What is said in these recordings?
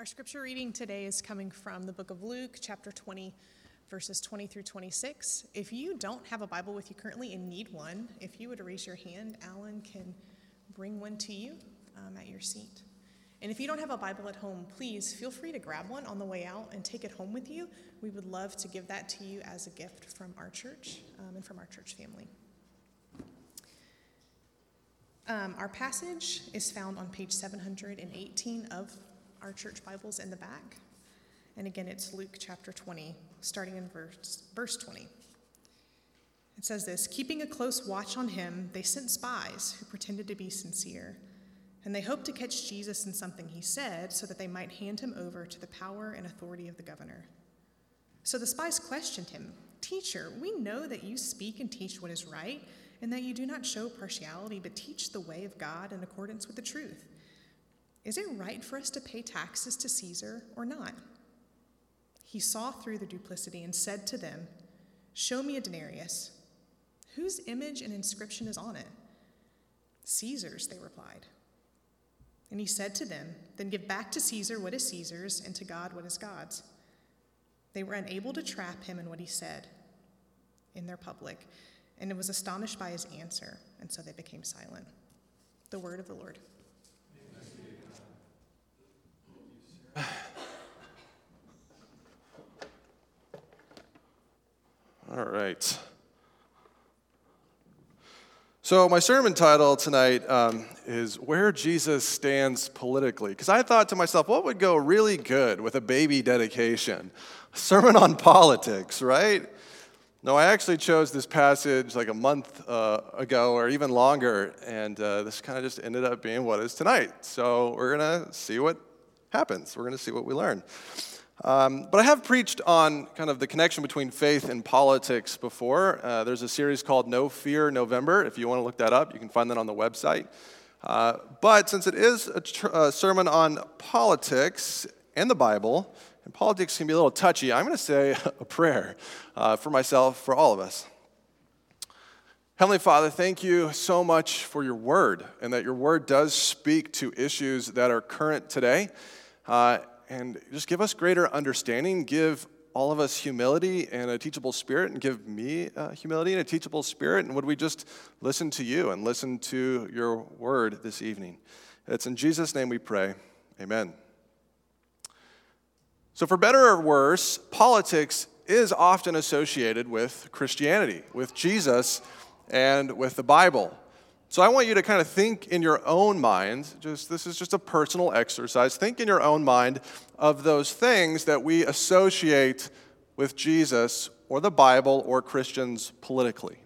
Our scripture reading today is coming from the book of Luke, chapter 20, verses 20 through 26. If you don't have a Bible with you currently and need one, if you would raise your hand, Alan can bring one to you um, at your seat. And if you don't have a Bible at home, please feel free to grab one on the way out and take it home with you. We would love to give that to you as a gift from our church um, and from our church family. Um, our passage is found on page 718 of our church Bibles in the back. And again, it's Luke chapter 20, starting in verse, verse 20. It says this Keeping a close watch on him, they sent spies who pretended to be sincere. And they hoped to catch Jesus in something he said so that they might hand him over to the power and authority of the governor. So the spies questioned him Teacher, we know that you speak and teach what is right, and that you do not show partiality, but teach the way of God in accordance with the truth. Is it right for us to pay taxes to Caesar or not? He saw through the duplicity and said to them, Show me a denarius. Whose image and inscription is on it? Caesar's, they replied. And he said to them, Then give back to Caesar what is Caesar's, and to God what is God's. They were unable to trap him in what he said in their public, and it was astonished by his answer, and so they became silent. The word of the Lord. All right. So, my sermon title tonight um, is Where Jesus Stands Politically. Because I thought to myself, what would go really good with a baby dedication? A sermon on politics, right? No, I actually chose this passage like a month uh, ago or even longer, and uh, this kind of just ended up being what is tonight. So, we're going to see what happens. We're going to see what we learn. Um, but I have preached on kind of the connection between faith and politics before. Uh, there's a series called No Fear November. If you want to look that up, you can find that on the website. Uh, but since it is a, tr- a, sermon on politics and the Bible, and politics can be a little touchy, I'm going to say a prayer uh, for myself, for all of us. Heavenly Father, thank you so much for your word, and that your word does speak to issues that are current today. Uh, and just give us greater understanding. Give all of us humility and a teachable spirit, and give me uh, humility and a teachable spirit. And would we just listen to you and listen to your word this evening? It's in Jesus' name we pray. Amen. So, for better or worse, politics is often associated with Christianity, with Jesus, and with the Bible. So I want you to kind of think in your own mind, just this is just a personal exercise. Think in your own mind of those things that we associate with Jesus or the Bible or Christians politically.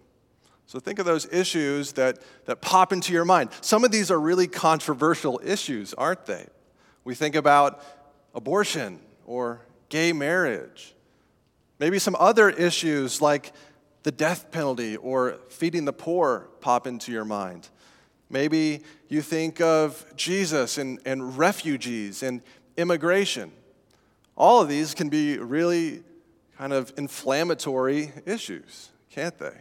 So think of those issues that, that pop into your mind. Some of these are really controversial issues, aren't they? We think about abortion or gay marriage. Maybe some other issues like the death penalty or feeding the poor pop into your mind. Maybe you think of Jesus and, and refugees and immigration. All of these can be really kind of inflammatory issues, can't they?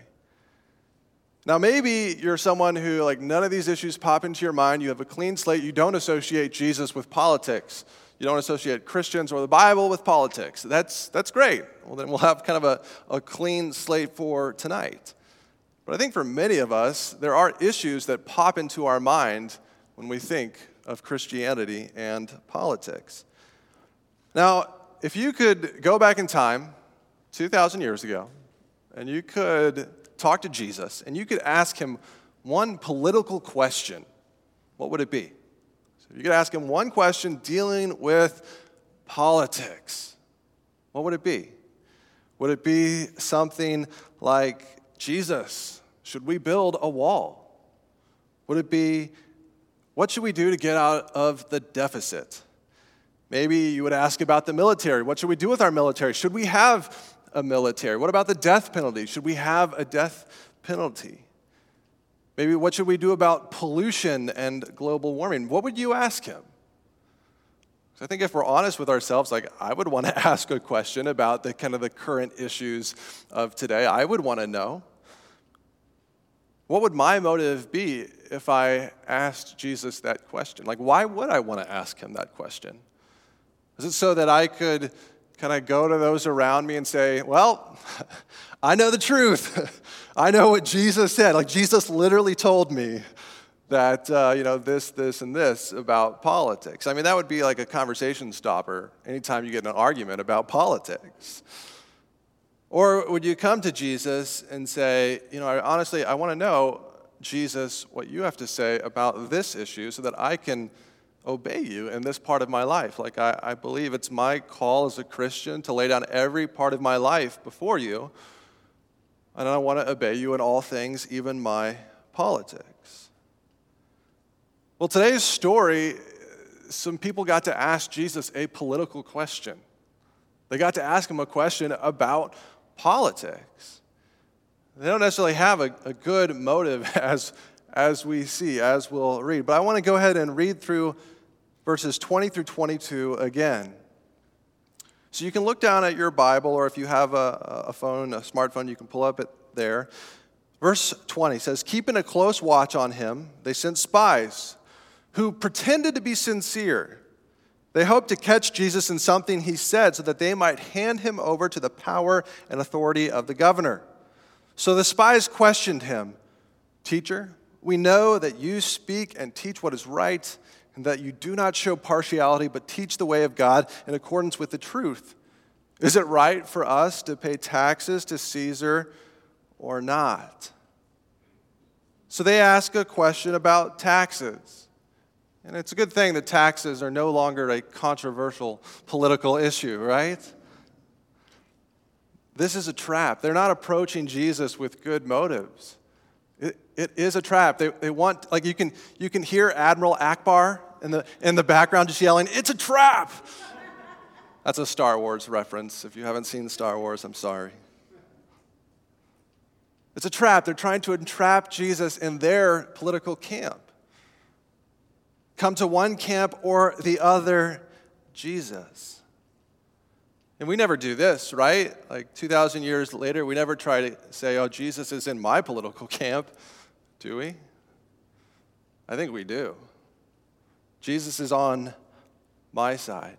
Now, maybe you're someone who, like, none of these issues pop into your mind. You have a clean slate. You don't associate Jesus with politics. You don't associate Christians or the Bible with politics. That's, that's great. Well, then we'll have kind of a, a clean slate for tonight. But I think for many of us, there are issues that pop into our mind when we think of Christianity and politics. Now, if you could go back in time 2,000 years ago and you could talk to Jesus and you could ask him one political question, what would it be? So you could ask him one question dealing with politics. What would it be? Would it be something like Jesus, should we build a wall? Would it be, what should we do to get out of the deficit? Maybe you would ask about the military. What should we do with our military? Should we have a military? What about the death penalty? Should we have a death penalty? Maybe what should we do about pollution and global warming? What would you ask him? I think if we're honest with ourselves, like I would want to ask a question about the kind of the current issues of today. I would want to know. What would my motive be if I asked Jesus that question? Like, why would I want to ask him that question? Is it so that I could kind I go to those around me and say, Well, I know the truth. I know what Jesus said. Like, Jesus literally told me that, uh, you know, this, this, and this about politics. I mean, that would be like a conversation stopper anytime you get in an argument about politics. Or would you come to Jesus and say, you know, I, honestly, I want to know, Jesus, what you have to say about this issue so that I can obey you in this part of my life. Like, I, I believe it's my call as a Christian to lay down every part of my life before you, and I want to obey you in all things, even my politics. Well, today's story, some people got to ask Jesus a political question. They got to ask him a question about politics. They don't necessarily have a, a good motive as, as we see, as we'll read. But I want to go ahead and read through verses 20 through 22 again. So you can look down at your Bible, or if you have a, a phone, a smartphone, you can pull up it there. Verse 20 says, Keeping a close watch on him, they sent spies who pretended to be sincere. They hoped to catch Jesus in something he said so that they might hand him over to the power and authority of the governor. So the spies questioned him Teacher, we know that you speak and teach what is right and that you do not show partiality, but teach the way of God in accordance with the truth. Is it right for us to pay taxes to Caesar or not? So they ask a question about taxes. And it's a good thing that taxes are no longer a controversial political issue, right? This is a trap. They're not approaching Jesus with good motives. It, is a trap. They, they want, like, you can, you can hear Admiral Ackbar in the, in the background just yelling, It's a trap! That's a Star Wars reference. If you haven't seen Star Wars, I'm sorry. It's a trap. They're trying to entrap Jesus in their political camp. Come to one camp or the other, Jesus. And we never do this, right? Like 2,000 years later, we never try to say, oh, Jesus is in my political camp, do we? I think we do. Jesus is on my side.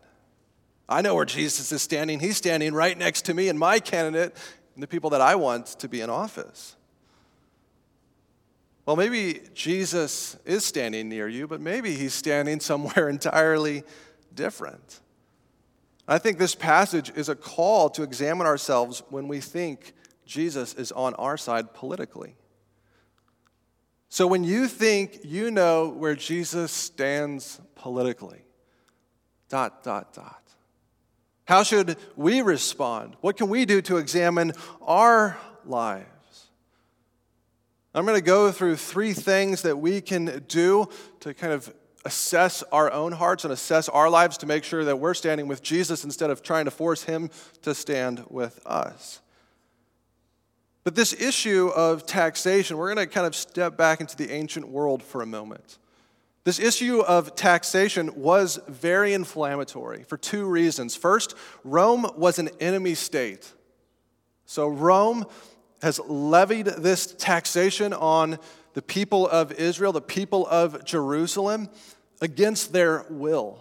I know where Jesus is standing. He's standing right next to me and my candidate and the people that I want to be in office. Well, maybe Jesus is standing near you, but maybe he's standing somewhere entirely different. I think this passage is a call to examine ourselves when we think Jesus is on our side politically. So when you think you know where Jesus stands politically, dot, dot, dot. How should we respond? What can we do to examine our lives? I'm going to go through three things that we can do to kind of assess our own hearts and assess our lives to make sure that we're standing with Jesus instead of trying to force him to stand with us. But this issue of taxation, we're going to kind of step back into the ancient world for a moment. This issue of taxation was very inflammatory for two reasons. First, Rome was an enemy state. So, Rome has levied this taxation on the people of Israel, the people of Jerusalem, against their will.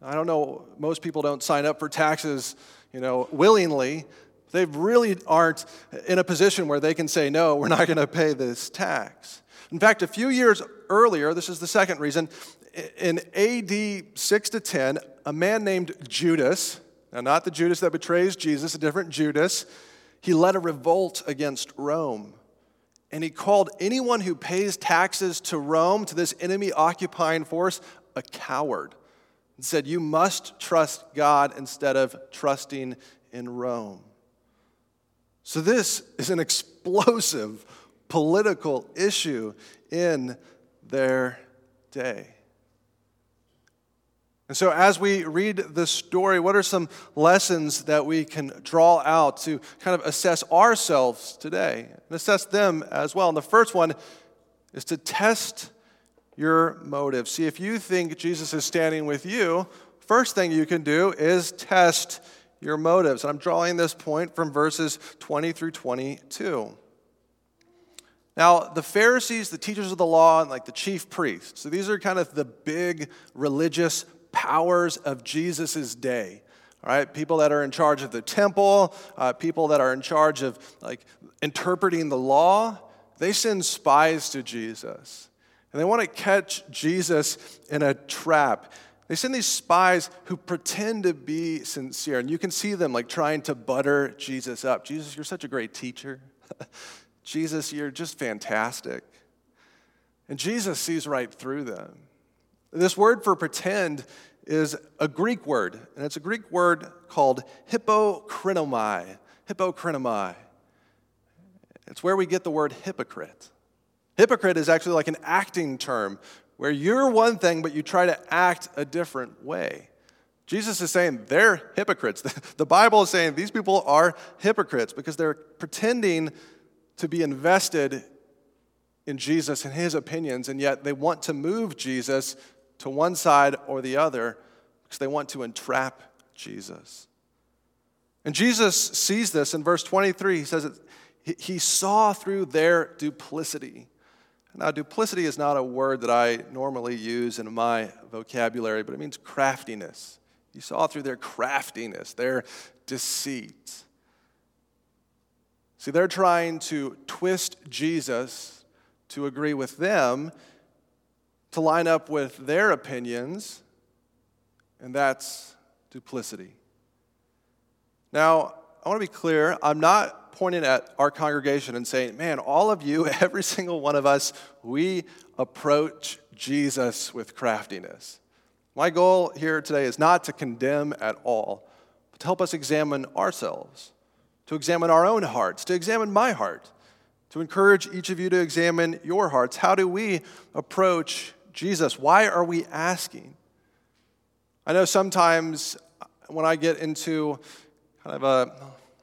I don't know, most people don't sign up for taxes, you know, willingly. They really aren't in a position where they can say, no, we're not going to pay this tax. In fact, a few years earlier, this is the second reason, in AD 6 to 10, a man named Judas, now not the Judas that betrays Jesus, a different Judas, he led a revolt against Rome and he called anyone who pays taxes to Rome, to this enemy occupying force, a coward. And said, You must trust God instead of trusting in Rome. So, this is an explosive political issue in their day. And so, as we read the story, what are some lessons that we can draw out to kind of assess ourselves today and assess them as well? And the first one is to test your motive. See, if you think Jesus is standing with you, first thing you can do is test your motives. And I'm drawing this point from verses 20 through 22. Now, the Pharisees, the teachers of the law, and like the chief priests, so these are kind of the big religious powers of Jesus' day. All right, people that are in charge of the temple, uh, people that are in charge of like interpreting the law, they send spies to Jesus. And they want to catch Jesus in a trap. They send these spies who pretend to be sincere. And you can see them like trying to butter Jesus up. Jesus, you're such a great teacher. Jesus, you're just fantastic. And Jesus sees right through them. This word for pretend is a Greek word, and it's a Greek word called hypocrinomai. Hypocrinomai. It's where we get the word hypocrite. Hypocrite is actually like an acting term where you're one thing, but you try to act a different way. Jesus is saying they're hypocrites. The Bible is saying these people are hypocrites because they're pretending to be invested in Jesus and his opinions, and yet they want to move Jesus to one side or the other because they want to entrap Jesus. And Jesus sees this in verse 23. He says he saw through their duplicity. Now, duplicity is not a word that I normally use in my vocabulary, but it means craftiness. You saw through their craftiness, their deceit. See, they're trying to twist Jesus to agree with them, to line up with their opinions, and that's duplicity. Now, I want to be clear. I'm not pointing at our congregation and saying, man, all of you, every single one of us, we approach Jesus with craftiness. My goal here today is not to condemn at all, but to help us examine ourselves to examine our own hearts, to examine my heart, to encourage each of you to examine your hearts. How do we approach Jesus? Why are we asking? I know sometimes when I get into kind of a,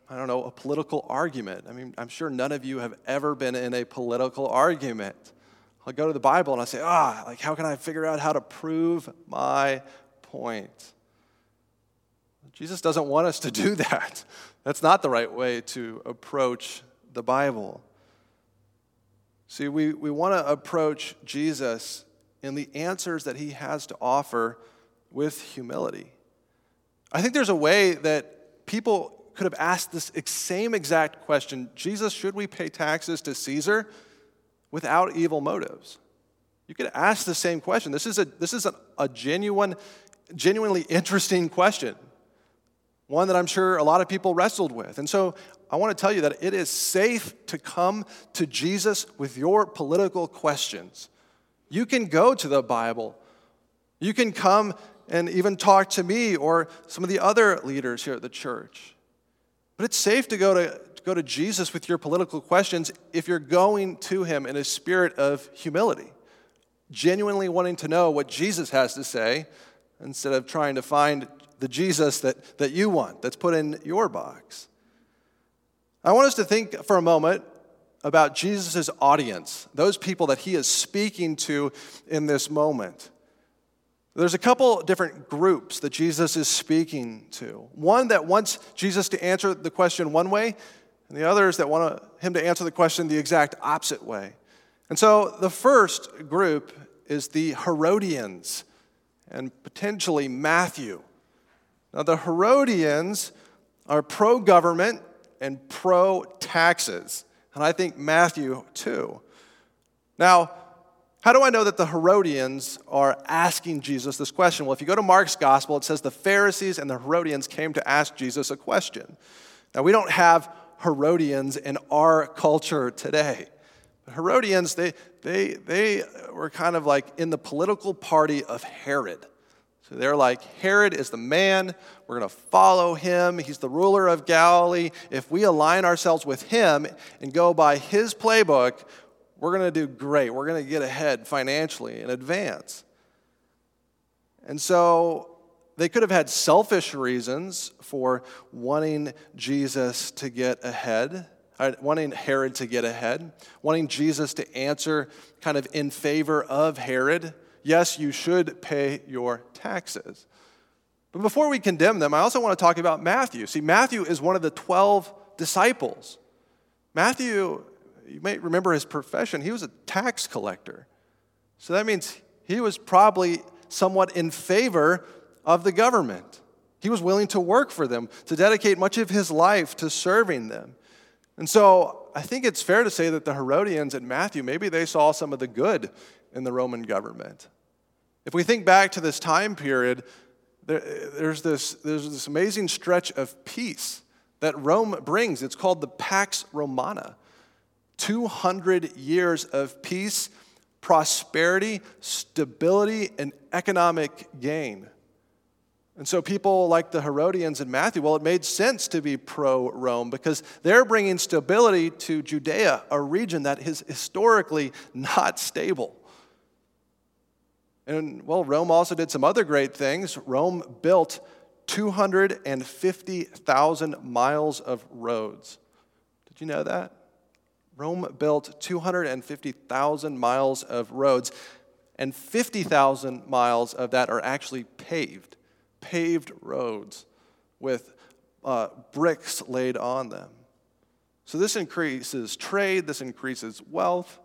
I don't know, a political argument, I mean, I'm sure none of you have ever been in a political argument. I'll go to the Bible and I say, ah, like, how can I figure out how to prove my point? Jesus doesn't want us to do that. That's not the right way to approach the Bible. See, we, we want to approach Jesus in the answers that he has to offer with humility. I think there's a way that people could have asked this same exact question Jesus, should we pay taxes to Caesar without evil motives? You could ask the same question. This is a, this is a, a genuine, genuinely interesting question one that I'm sure a lot of people wrestled with. And so I want to tell you that it is safe to come to Jesus with your political questions. You can go to the Bible. You can come and even talk to me or some of the other leaders here at the church. But it's safe to go to, to go to Jesus with your political questions if you're going to him in a spirit of humility, genuinely wanting to know what Jesus has to say instead of trying to find the Jesus that, that you want, that's put in your box. I want us to think for a moment about Jesus' audience, those people that he is speaking to in this moment. There's a couple different groups that Jesus is speaking to. One that wants Jesus to answer the question one way, and the others that want him to answer the question the exact opposite way. And so the first group is the Herodians and potentially Matthew. Now, the Herodians are pro government and pro taxes, and I think Matthew too. Now, how do I know that the Herodians are asking Jesus this question? Well, if you go to Mark's gospel, it says the Pharisees and the Herodians came to ask Jesus a question. Now, we don't have Herodians in our culture today. Herodians, they, they, they were kind of like in the political party of Herod. So they're like, Herod is the man. We're going to follow him. He's the ruler of Galilee. If we align ourselves with him and go by his playbook, we're going to do great. We're going to get ahead financially in advance. And so they could have had selfish reasons for wanting Jesus to get ahead, uh, wanting Herod to get ahead, wanting Jesus to answer kind of in favor of Herod yes, you should pay your taxes. But before we condemn them, I also want to talk about Matthew. See, Matthew is one of the 12 disciples. Matthew, you may remember his profession, he was a tax collector. So that means he was probably somewhat in favor of the government. He was willing to work for them, to dedicate much of his life to serving them. And so I think it's fair to say that the Herodians and Matthew, maybe they saw some of the good in the Roman government. If we think back to this time period, there, there's, this, there's this amazing stretch of peace that Rome brings. It's called the Pax Romana 200 years of peace, prosperity, stability, and economic gain. And so people like the Herodians and Matthew, well, it made sense to be pro Rome because they're bringing stability to Judea, a region that is historically not stable. And well, Rome also did some other great things. Rome built 250,000 miles of roads. Did you know that? Rome built 250,000 miles of roads, and 50,000 miles of that are actually paved paved roads with uh, bricks laid on them. So this increases trade, this increases wealth.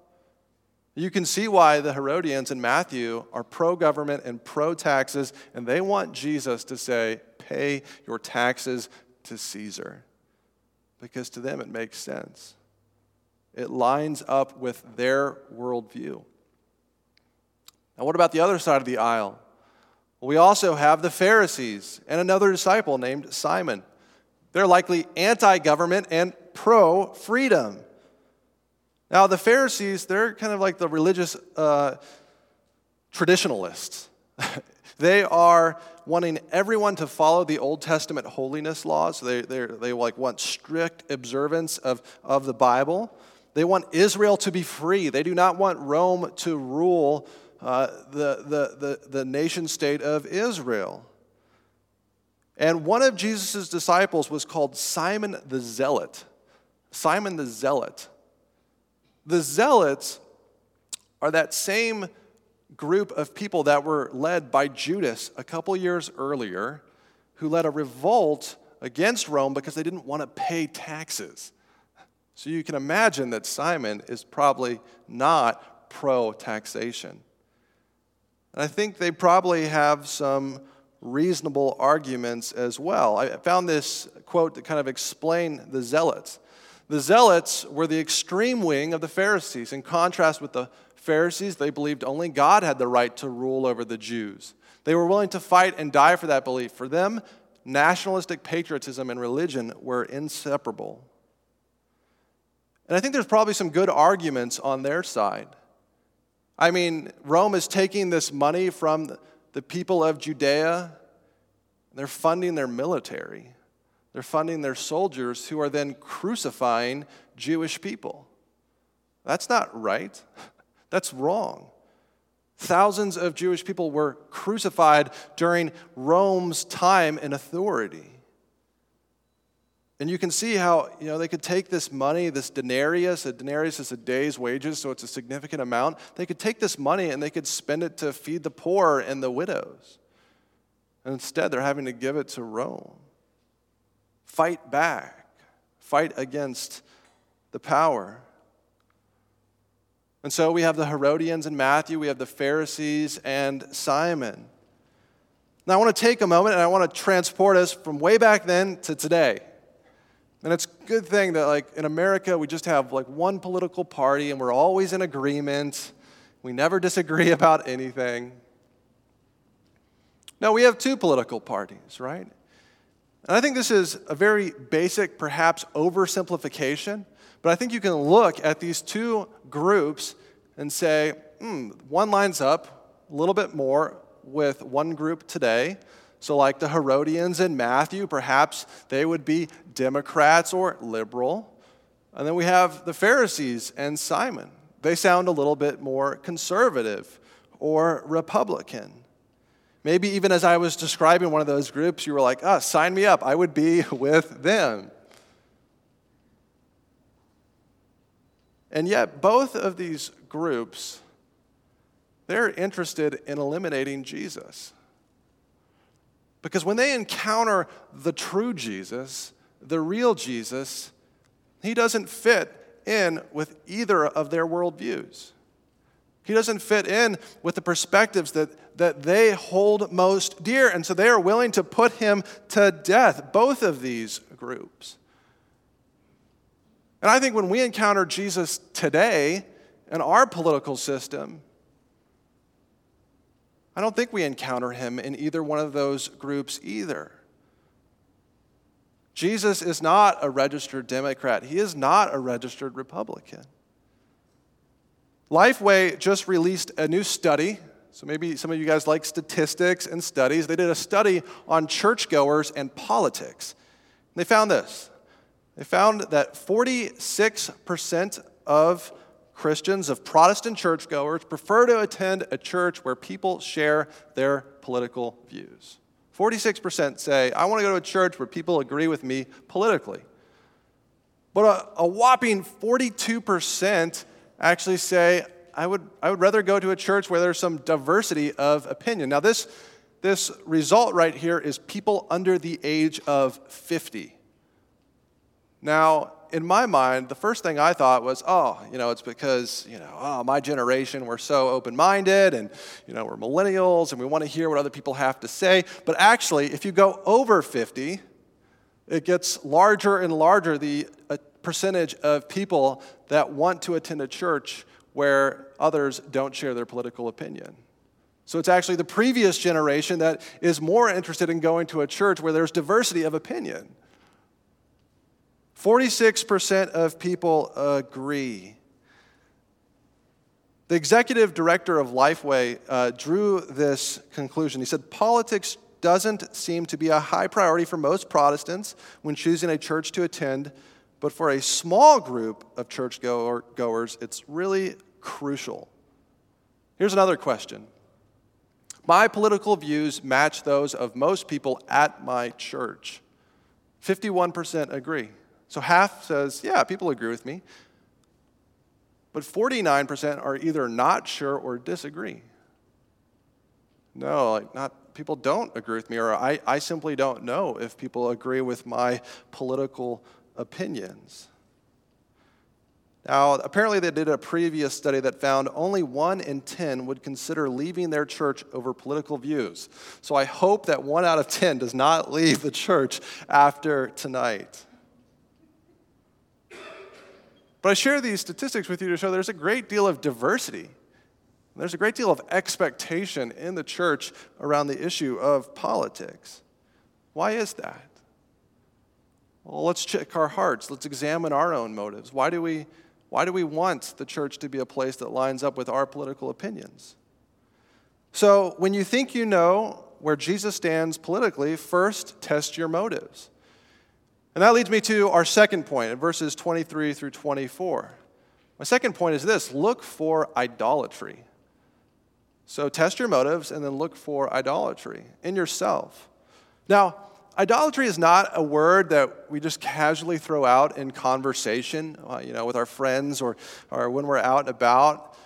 You can see why the Herodians in Matthew are pro government and pro taxes, and they want Jesus to say, Pay your taxes to Caesar. Because to them it makes sense. It lines up with their worldview. Now, what about the other side of the aisle? We also have the Pharisees and another disciple named Simon. They're likely anti government and pro freedom. Now, the Pharisees, they're kind of like the religious uh, traditionalists. they are wanting everyone to follow the Old Testament holiness laws. They, they like want strict observance of, of the Bible. They want Israel to be free. They do not want Rome to rule uh, the, the, the, the nation state of Israel. And one of Jesus' disciples was called Simon the Zealot. Simon the Zealot. The Zealots are that same group of people that were led by Judas a couple years earlier, who led a revolt against Rome because they didn't want to pay taxes. So you can imagine that Simon is probably not pro taxation. And I think they probably have some reasonable arguments as well. I found this quote to kind of explain the Zealots. The Zealots were the extreme wing of the Pharisees. In contrast with the Pharisees, they believed only God had the right to rule over the Jews. They were willing to fight and die for that belief. For them, nationalistic patriotism and religion were inseparable. And I think there's probably some good arguments on their side. I mean, Rome is taking this money from the people of Judea, they're funding their military. They're funding their soldiers who are then crucifying Jewish people. That's not right. That's wrong. Thousands of Jewish people were crucified during Rome's time and authority. And you can see how, you know, they could take this money, this denarius, a denarius is a day's wages, so it's a significant amount. They could take this money and they could spend it to feed the poor and the widows. And instead, they're having to give it to Rome. Fight back, fight against the power. And so we have the Herodians and Matthew, we have the Pharisees and Simon. Now, I want to take a moment and I want to transport us from way back then to today. And it's a good thing that, like, in America, we just have, like, one political party and we're always in agreement. We never disagree about anything. Now, we have two political parties, right? And I think this is a very basic, perhaps oversimplification, but I think you can look at these two groups and say, hmm, one lines up a little bit more with one group today, so, like the Herodians in Matthew, perhaps they would be Democrats or liberal. And then we have the Pharisees and Simon. They sound a little bit more conservative or Republican. Maybe even as I was describing one of those groups, you were like, oh, sign me up. I would be with them. And yet, both of these groups, they're interested in eliminating Jesus. Because when they encounter the true Jesus, the real Jesus, he doesn't fit in with either of their worldviews. He doesn't fit in with the perspectives that, that they hold most dear. And so they are willing to put him to death, both of these groups. And I think when we encounter Jesus today in our political system, I don't think we encounter him in either one of those groups either. Jesus is not a registered Democrat. He is not a registered Republican. Lifeway just released a new study. So maybe some of you guys like statistics and studies. They did a study on churchgoers and politics. They found this. They found that 46% of Christians, of Protestant churchgoers, prefer to attend a church where people share their political views. 46% say, I want to go to a church where people agree with me politically. But a, a whopping 42% actually say, I would, I would rather go to a church where there's some diversity of opinion. Now, this, this result right here is people under the age of 50. Now, in my mind, the first thing I thought was, oh, you know, it's because, you know, oh, my generation, we're so open minded and, you know, we're millennials and we want to hear what other people have to say. But actually, if you go over 50, it gets larger and larger the uh, percentage of people that want to attend a church where others don't share their political opinion. So it's actually the previous generation that is more interested in going to a church where there's diversity of opinion. 46% of people agree. The executive director of Lifeway uh, drew this conclusion. He said, Politics doesn't seem to be a high priority for most Protestants when choosing a church to attend, but for a small group of churchgoers, it's really crucial. Here's another question My political views match those of most people at my church. 51% agree. So half says, yeah, people agree with me. But 49% are either not sure or disagree. No, like not people don't agree with me, or I, I simply don't know if people agree with my political opinions. Now, apparently, they did a previous study that found only one in 10 would consider leaving their church over political views. So I hope that one out of 10 does not leave the church after tonight. But I share these statistics with you to show there's a great deal of diversity. There's a great deal of expectation in the church around the issue of politics. Why is that? Well, let's check our hearts. Let's examine our own motives. Why do we, why do we want the church to be a place that lines up with our political opinions? So, when you think you know where Jesus stands politically, first test your motives. And that leads me to our second point in verses 23 through 24. My second point is this look for idolatry. So test your motives and then look for idolatry in yourself. Now, idolatry is not a word that we just casually throw out in conversation, uh, you know, with our friends or, or when we're out and about.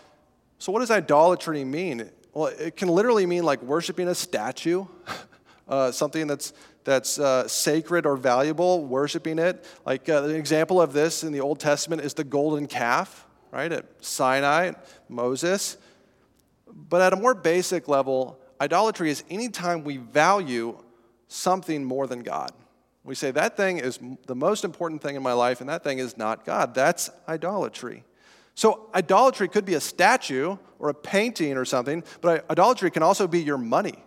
So, what does idolatry mean? Well, it can literally mean like worshiping a statue, uh, something that's that's uh, sacred or valuable, worshiping it. Like uh, an example of this in the Old Testament is the golden calf, right, at Sinai, Moses. But at a more basic level, idolatry is anytime we value something more than God. We say that thing is the most important thing in my life, and that thing is not God. That's idolatry. So, idolatry could be a statue or a painting or something, but idolatry can also be your money.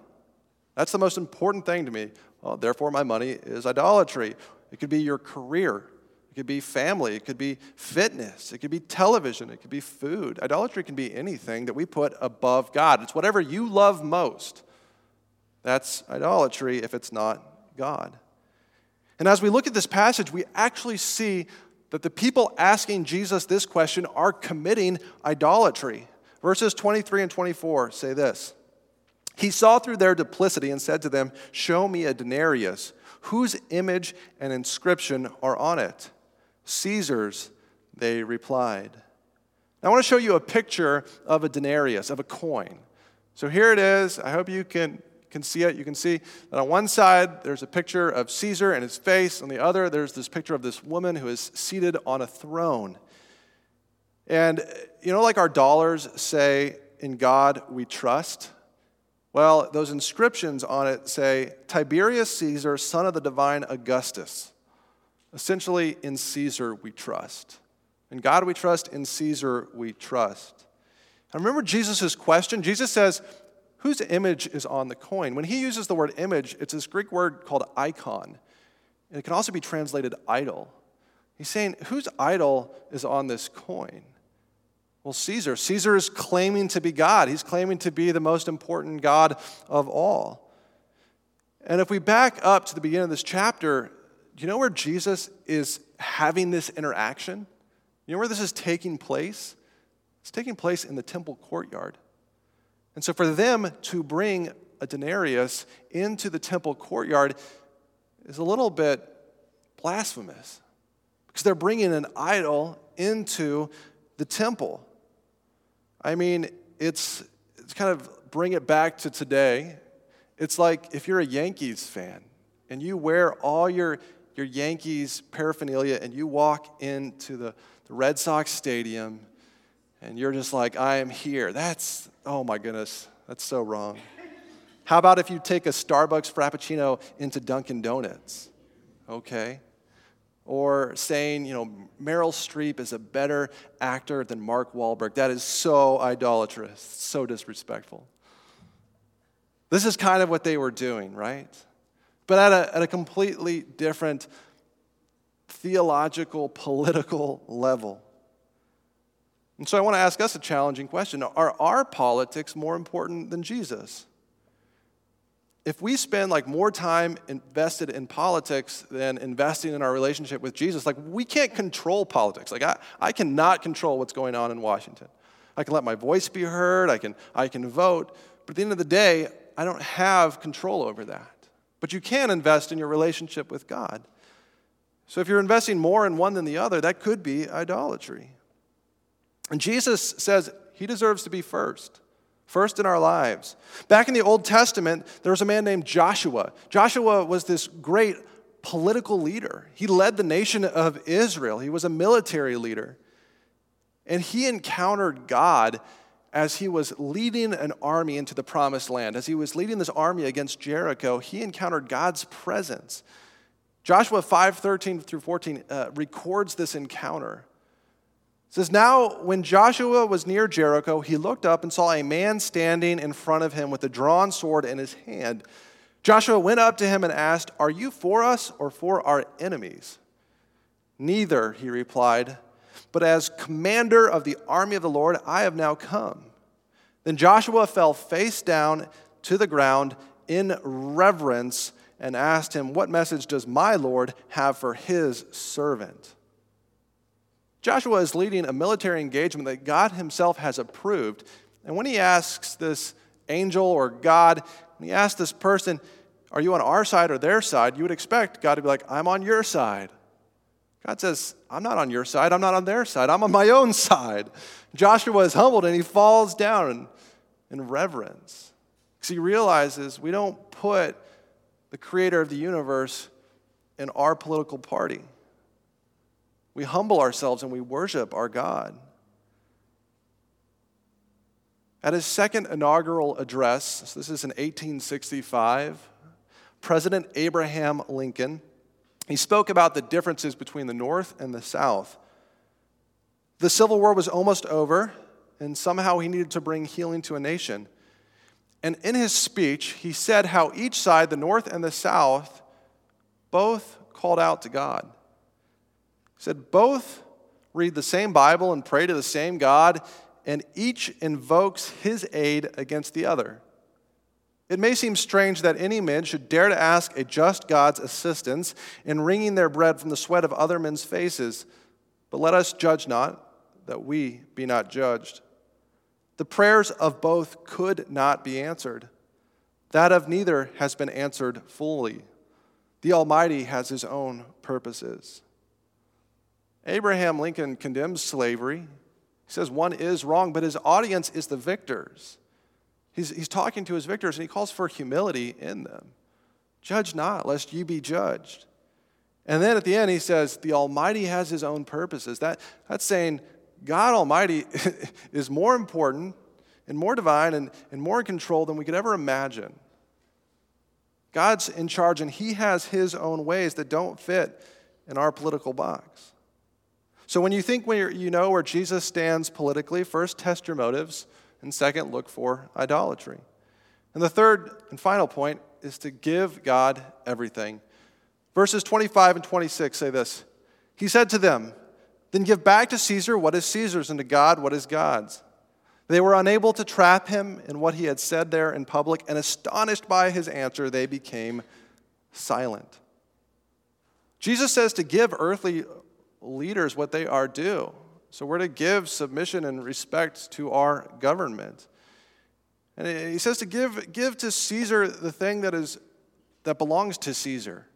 That's the most important thing to me. Well, therefore, my money is idolatry. It could be your career. It could be family. It could be fitness. It could be television. It could be food. Idolatry can be anything that we put above God. It's whatever you love most. That's idolatry if it's not God. And as we look at this passage, we actually see that the people asking Jesus this question are committing idolatry. Verses 23 and 24 say this. He saw through their duplicity and said to them, Show me a denarius. Whose image and inscription are on it? Caesar's, they replied. Now, I want to show you a picture of a denarius, of a coin. So here it is. I hope you can, can see it. You can see that on one side, there's a picture of Caesar and his face. On the other, there's this picture of this woman who is seated on a throne. And, you know, like our dollars say In God We Trust? Well, those inscriptions on it say Tiberius Caesar, son of the divine Augustus. Essentially, in Caesar we trust. In God we trust, in Caesar we trust. I remember Jesus' question. Jesus says, Whose image is on the coin? When he uses the word image, it's this Greek word called icon. And it can also be translated idol. He's saying, Whose idol is on this coin? Well, Caesar. Caesar is claiming to be God. He's claiming to be the most important God of all. And if we back up to the beginning of this chapter, do you know where Jesus is having this interaction? You know where this is taking place? It's taking place in the temple courtyard. And so for them to bring a denarius into the temple courtyard is a little bit blasphemous because they're bringing an idol into the temple. I mean, it's, it's kind of bring it back to today. It's like if you're a Yankees fan and you wear all your, your Yankees paraphernalia and you walk into the, the Red Sox stadium and you're just like, I am here. That's, oh my goodness, that's so wrong. How about if you take a Starbucks Frappuccino into Dunkin' Donuts? Okay or saying, you know, Meryl Streep is a better actor than Mark Wahlberg. That is so idolatrous, so disrespectful. This is kind of what they were doing, right? But at a, at a completely different theological, political level. And so I want to ask us a challenging question Are our politics more important than Jesus? If we spend like more time invested in politics than investing in our relationship with Jesus, like we can't control politics. Like I, I cannot control what's going on in Washington. I can let my voice be heard, I can, I can vote, but at the end of the day, I don't have control over that. But you can invest in your relationship with God. So if you're investing more in one than the other, that could be idolatry. And Jesus says he deserves to be first first in our lives. Back in the Old Testament, there was a man named Joshua. Joshua was this great political leader. He led the nation of Israel, he was a military leader. And he encountered God as he was leading an army into the promised land. As he was leading this army against Jericho, he encountered God's presence. Joshua 5 13 through 14 uh, records this encounter. It says, Now, when Joshua was near Jericho, he looked up and saw a man standing in front of him with a drawn sword in his hand. Joshua went up to him and asked, Are you for us or for our enemies? Neither, he replied, but as commander of the army of the Lord, I have now come. Then Joshua fell face down to the ground in reverence and asked him, What message does my Lord have for his servant? Joshua is leading a military engagement that God himself has approved. And when he asks this angel or God, when he asks this person, Are you on our side or their side? you would expect God to be like, I'm on your side. God says, I'm not on your side. I'm not on their side. I'm on my own side. Joshua is humbled and he falls down in, in reverence because he realizes we don't put the creator of the universe in our political party. We humble ourselves and we worship our God. At his second inaugural address, this is in 1865, President Abraham Lincoln, he spoke about the differences between the North and the South. The Civil War was almost over, and somehow he needed to bring healing to a nation. And in his speech, he said how each side, the North and the South, both called out to God said, Both read the same Bible and pray to the same God, and each invokes his aid against the other. It may seem strange that any man should dare to ask a just God's assistance in wringing their bread from the sweat of other men's faces, but let us judge not, that we be not judged. The prayers of both could not be answered. That of neither has been answered fully. The Almighty has his own purposes. Abraham Lincoln condemns slavery. He says one is wrong, but his audience is the victors. He's, he's talking to his victors and he calls for humility in them. Judge not, lest ye be judged. And then at the end, he says, The Almighty has his own purposes. That, that's saying God Almighty is more important and more divine and, and more in control than we could ever imagine. God's in charge, and He has His own ways that don't fit in our political box. So when you think when you know where Jesus stands politically, first test your motives, and second, look for idolatry. And the third and final point is to give God everything. Verses 25 and 26 say this He said to them, Then give back to Caesar what is Caesar's, and to God what is God's. They were unable to trap him in what he had said there in public, and astonished by his answer, they became silent. Jesus says to give earthly leaders what they are due. So we're to give submission and respect to our government. And he says to give, give to Caesar the thing that, is, that belongs to Caesar,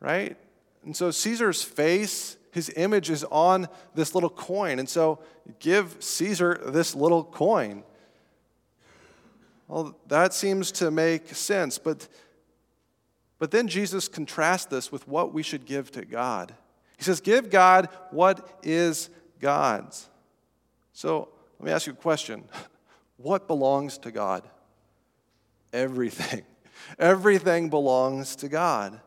right? And so Caesar's face his image is on this little coin. And so give Caesar this little coin. Well, that seems to make sense. But, but then Jesus contrasts this with what we should give to God. He says, Give God what is God's. So let me ask you a question What belongs to God? Everything. Everything belongs to God.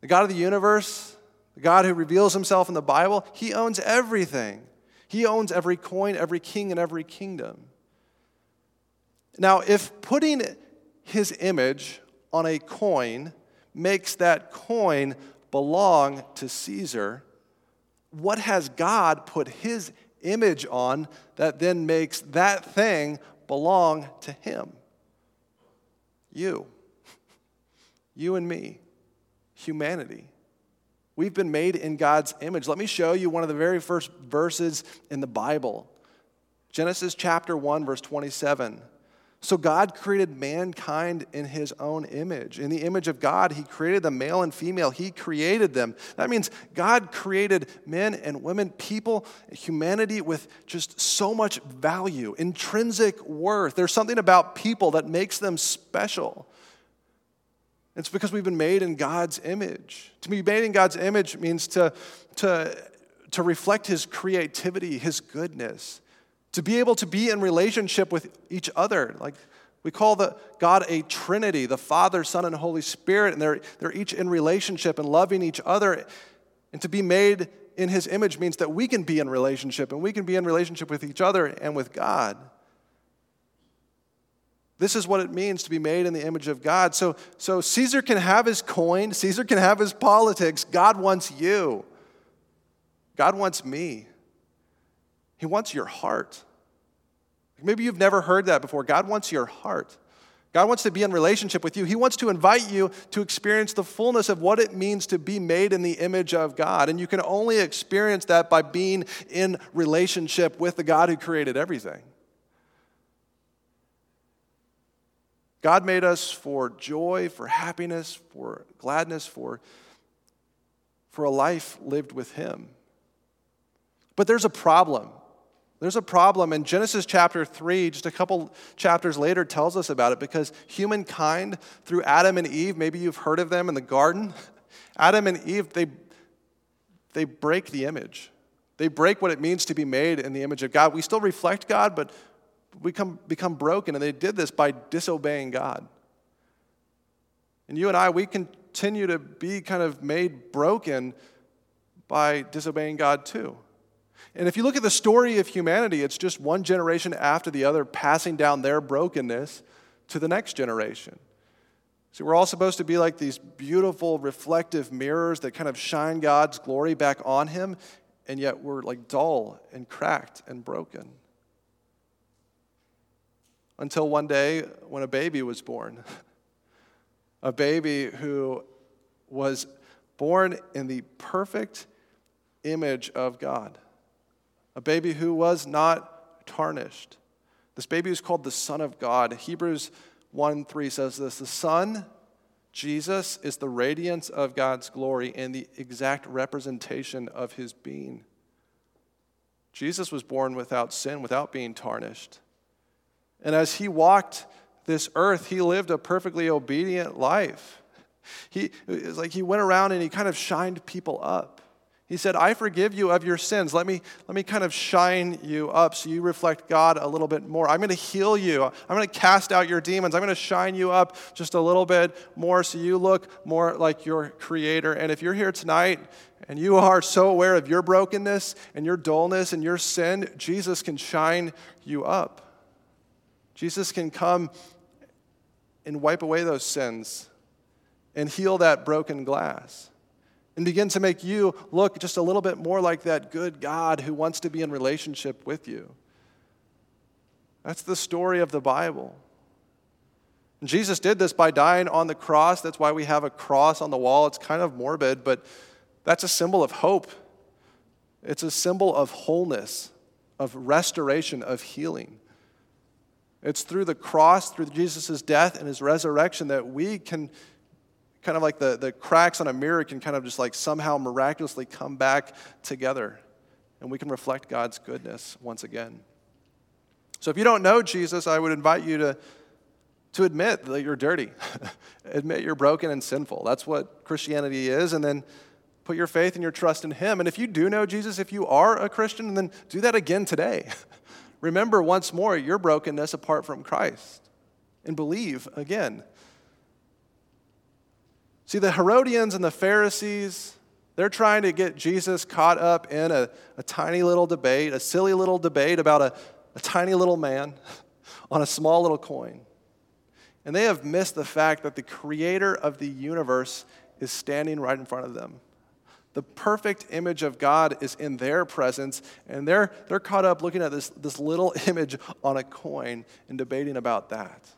The God of the universe, the God who reveals himself in the Bible, he owns everything. He owns every coin, every king, and every kingdom. Now, if putting his image on a coin makes that coin belong to Caesar, what has God put his image on that then makes that thing belong to him? You. You and me. Humanity. We've been made in God's image. Let me show you one of the very first verses in the Bible Genesis chapter 1, verse 27. So God created mankind in his own image. In the image of God, he created them, male and female. He created them. That means God created men and women, people, humanity with just so much value, intrinsic worth. There's something about people that makes them special. It's because we've been made in God's image. To be made in God's image means to, to, to reflect His creativity, His goodness, to be able to be in relationship with each other. Like we call the God a Trinity, the Father, Son, and Holy Spirit, and they're, they're each in relationship and loving each other. And to be made in His image means that we can be in relationship and we can be in relationship with each other and with God. This is what it means to be made in the image of God. So, so Caesar can have his coin, Caesar can have his politics. God wants you. God wants me. He wants your heart. Maybe you've never heard that before. God wants your heart. God wants to be in relationship with you. He wants to invite you to experience the fullness of what it means to be made in the image of God. And you can only experience that by being in relationship with the God who created everything. God made us for joy, for happiness, for gladness, for, for a life lived with Him. But there's a problem. There's a problem, and Genesis chapter 3, just a couple chapters later, tells us about it because humankind, through Adam and Eve, maybe you've heard of them in the garden, Adam and Eve, they, they break the image. They break what it means to be made in the image of God. We still reflect God, but we come, become broken, and they did this by disobeying God. And you and I, we continue to be kind of made broken by disobeying God too. And if you look at the story of humanity, it's just one generation after the other passing down their brokenness to the next generation. See, we're all supposed to be like these beautiful, reflective mirrors that kind of shine God's glory back on Him, and yet we're like dull and cracked and broken until one day when a baby was born. a baby who was born in the perfect image of God. A baby who was not tarnished. This baby is called the Son of God. Hebrews 1 3 says this The Son, Jesus, is the radiance of God's glory and the exact representation of his being. Jesus was born without sin, without being tarnished. And as he walked this earth, he lived a perfectly obedient life. He, it's like he went around and he kind of shined people up. He said, I forgive you of your sins. Let me, let me kind of shine you up so you reflect God a little bit more. I'm going to heal you. I'm going to cast out your demons. I'm going to shine you up just a little bit more so you look more like your Creator. And if you're here tonight and you are so aware of your brokenness and your dullness and your sin, Jesus can shine you up. Jesus can come and wipe away those sins and heal that broken glass and begin to make you look just a little bit more like that good God who wants to be in relationship with you. That's the story of the Bible. And Jesus did this by dying on the cross. That's why we have a cross on the wall. It's kind of morbid, but that's a symbol of hope. It's a symbol of wholeness, of restoration, of healing. It's through the cross, through Jesus' death and his resurrection, that we can kind of like the, the cracks on a mirror can kind of just like somehow miraculously come back together and we can reflect God's goodness once again. So if you don't know Jesus, I would invite you to, to admit that you're dirty, admit you're broken and sinful. That's what Christianity is. And then put your faith and your trust in Him. And if you do know Jesus, if you are a Christian, then do that again today. Remember once more your brokenness apart from Christ and believe again. See, the Herodians and the Pharisees, they're trying to get Jesus caught up in a, a tiny little debate, a silly little debate about a, a tiny little man on a small little coin. And they have missed the fact that the creator of the universe is standing right in front of them. The perfect image of God is in their presence, and they're, they're caught up looking at this, this little image on a coin and debating about that.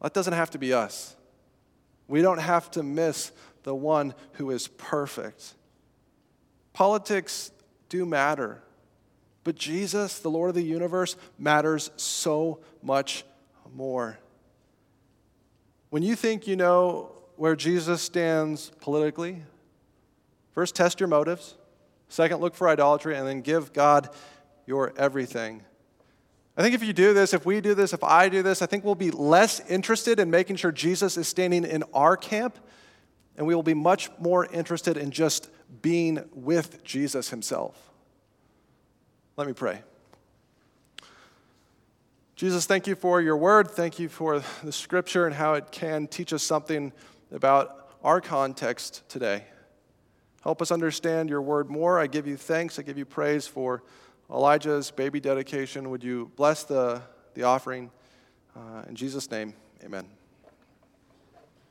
That doesn't have to be us. We don't have to miss the one who is perfect. Politics do matter, but Jesus, the Lord of the universe, matters so much more. When you think you know where Jesus stands politically, first test your motives, second, look for idolatry, and then give God your everything. I think if you do this, if we do this, if I do this, I think we'll be less interested in making sure Jesus is standing in our camp, and we will be much more interested in just being with Jesus himself. Let me pray. Jesus, thank you for your word. Thank you for the scripture and how it can teach us something about our context today. Help us understand your word more. I give you thanks. I give you praise for. Elijah's baby dedication. Would you bless the, the offering? Uh, in Jesus' name, amen.